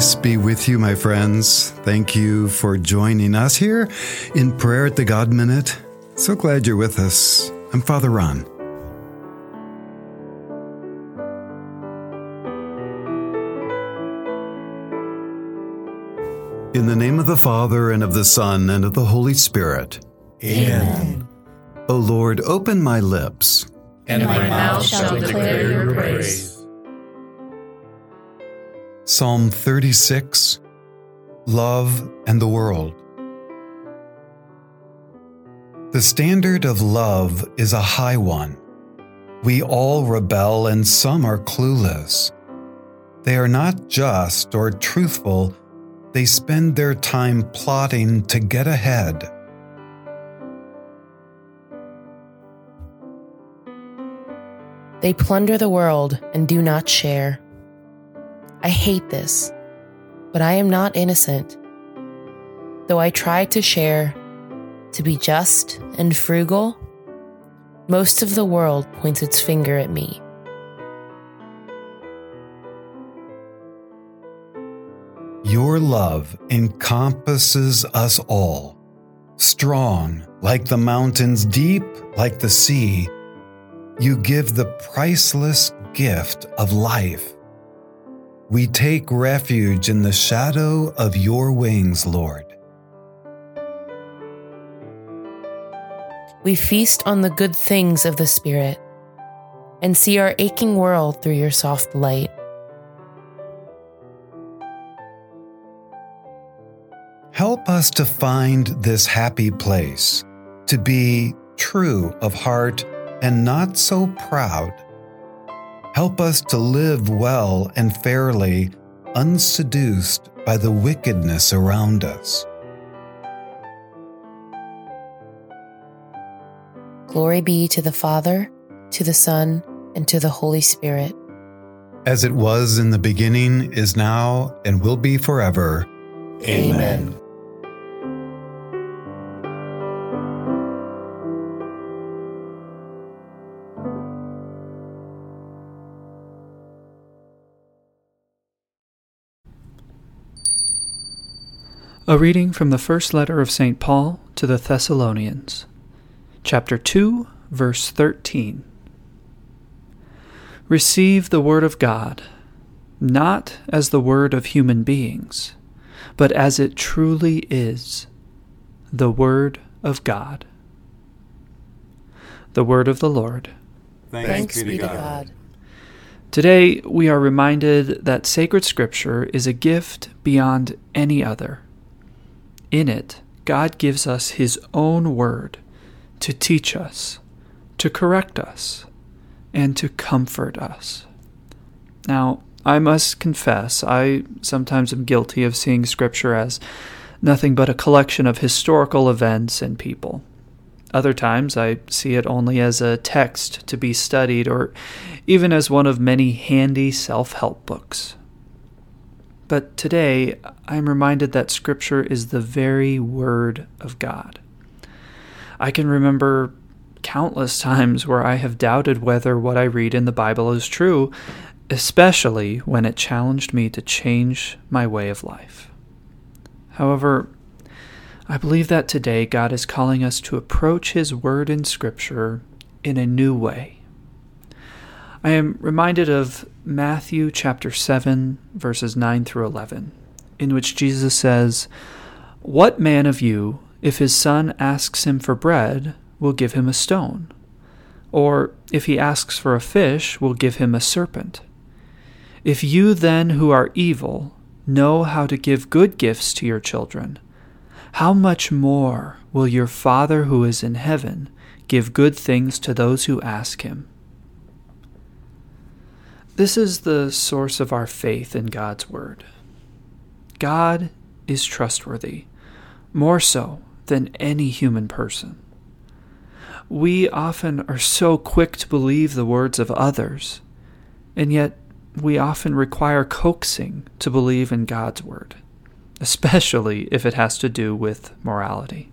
Peace be with you, my friends. Thank you for joining us here in Prayer at the God Minute. So glad you're with us. I'm Father Ron. In the name of the Father, and of the Son, and of the Holy Spirit. Amen. O Lord, open my lips, And my mouth shall declare your praise. Psalm 36 Love and the World. The standard of love is a high one. We all rebel, and some are clueless. They are not just or truthful, they spend their time plotting to get ahead. They plunder the world and do not share. I hate this, but I am not innocent. Though I try to share, to be just and frugal, most of the world points its finger at me. Your love encompasses us all, strong like the mountains, deep like the sea. You give the priceless gift of life. We take refuge in the shadow of your wings, Lord. We feast on the good things of the Spirit and see our aching world through your soft light. Help us to find this happy place, to be true of heart and not so proud. Help us to live well and fairly, unseduced by the wickedness around us. Glory be to the Father, to the Son, and to the Holy Spirit. As it was in the beginning, is now, and will be forever. Amen. A reading from the first letter of St. Paul to the Thessalonians, chapter 2, verse 13. Receive the word of God, not as the word of human beings, but as it truly is, the word of God. The word of the Lord. Thanks, be to God. Today, we are reminded that sacred scripture is a gift beyond any other. In it, God gives us His own word to teach us, to correct us, and to comfort us. Now, I must confess, I sometimes am guilty of seeing Scripture as nothing but a collection of historical events and people. Other times, I see it only as a text to be studied or even as one of many handy self help books. But today, I'm reminded that Scripture is the very Word of God. I can remember countless times where I have doubted whether what I read in the Bible is true, especially when it challenged me to change my way of life. However, I believe that today God is calling us to approach His Word in Scripture in a new way. I am reminded of Matthew chapter 7, verses 9 through 11, in which Jesus says, What man of you, if his son asks him for bread, will give him a stone? Or if he asks for a fish, will give him a serpent? If you then, who are evil, know how to give good gifts to your children, how much more will your Father who is in heaven give good things to those who ask him? This is the source of our faith in God's Word. God is trustworthy, more so than any human person. We often are so quick to believe the words of others, and yet we often require coaxing to believe in God's Word, especially if it has to do with morality.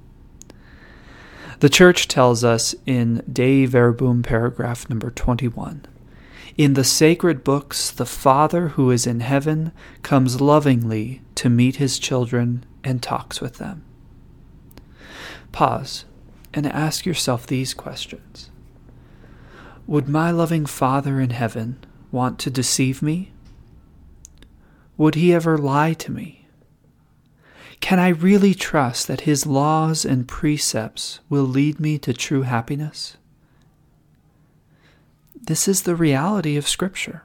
The Church tells us in Dei Verbum, paragraph number 21 In the sacred books, the Father who is in heaven comes lovingly to meet his children and talks with them. Pause and ask yourself these questions Would my loving Father in heaven want to deceive me? Would he ever lie to me? Can I really trust that his laws and precepts will lead me to true happiness? This is the reality of Scripture.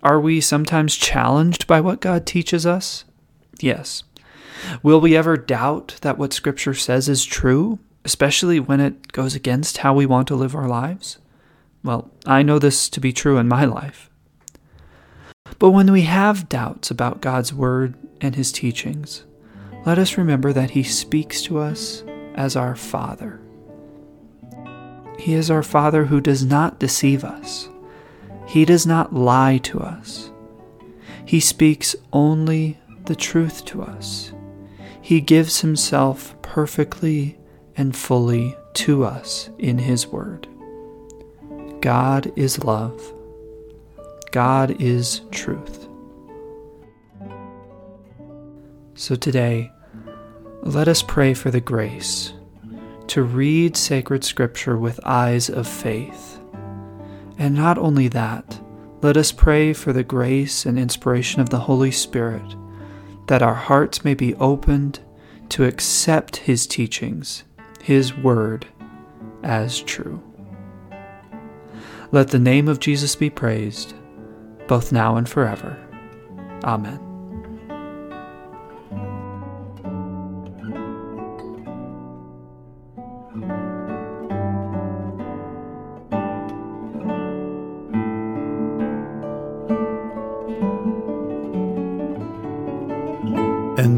Are we sometimes challenged by what God teaches us? Yes. Will we ever doubt that what Scripture says is true, especially when it goes against how we want to live our lives? Well, I know this to be true in my life. But when we have doubts about God's Word and His teachings, let us remember that He speaks to us as our Father. He is our Father who does not deceive us. He does not lie to us. He speaks only the truth to us. He gives Himself perfectly and fully to us in His Word. God is love. God is truth. So today, let us pray for the grace to read sacred scripture with eyes of faith. And not only that, let us pray for the grace and inspiration of the Holy Spirit, that our hearts may be opened to accept His teachings, His word, as true. Let the name of Jesus be praised both now and forever. Amen.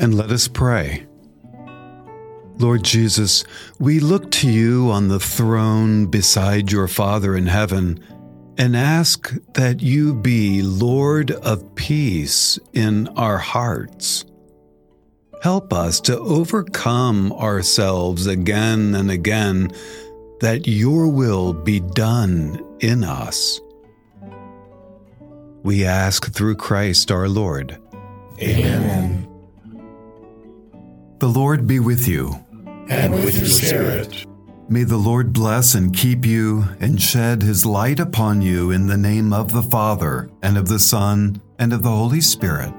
And let us pray. Lord Jesus, we look to you on the throne beside your Father in heaven and ask that you be Lord of peace in our hearts. Help us to overcome ourselves again and again, that your will be done in us. We ask through Christ our Lord. Amen. The Lord be with you and with your spirit. May the Lord bless and keep you and shed his light upon you in the name of the Father, and of the Son, and of the Holy Spirit.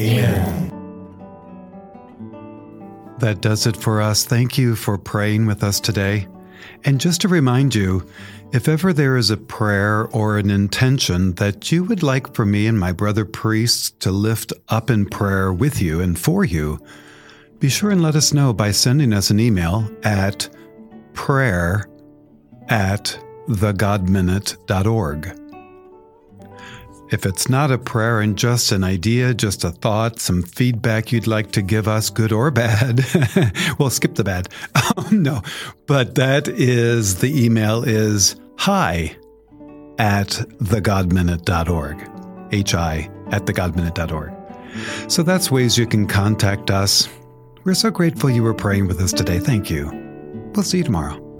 Amen. That does it for us. Thank you for praying with us today. And just to remind you, if ever there is a prayer or an intention that you would like for me and my brother priests to lift up in prayer with you and for you, be sure and let us know by sending us an email at prayer at thegodminute.org. If it's not a prayer and just an idea, just a thought, some feedback you'd like to give us, good or bad, well, skip the bad. Um, no, but that is the email is hi at thegodminute.org. Hi at thegodminute.org. So that's ways you can contact us. We're so grateful you were praying with us today. Thank you. We'll see you tomorrow.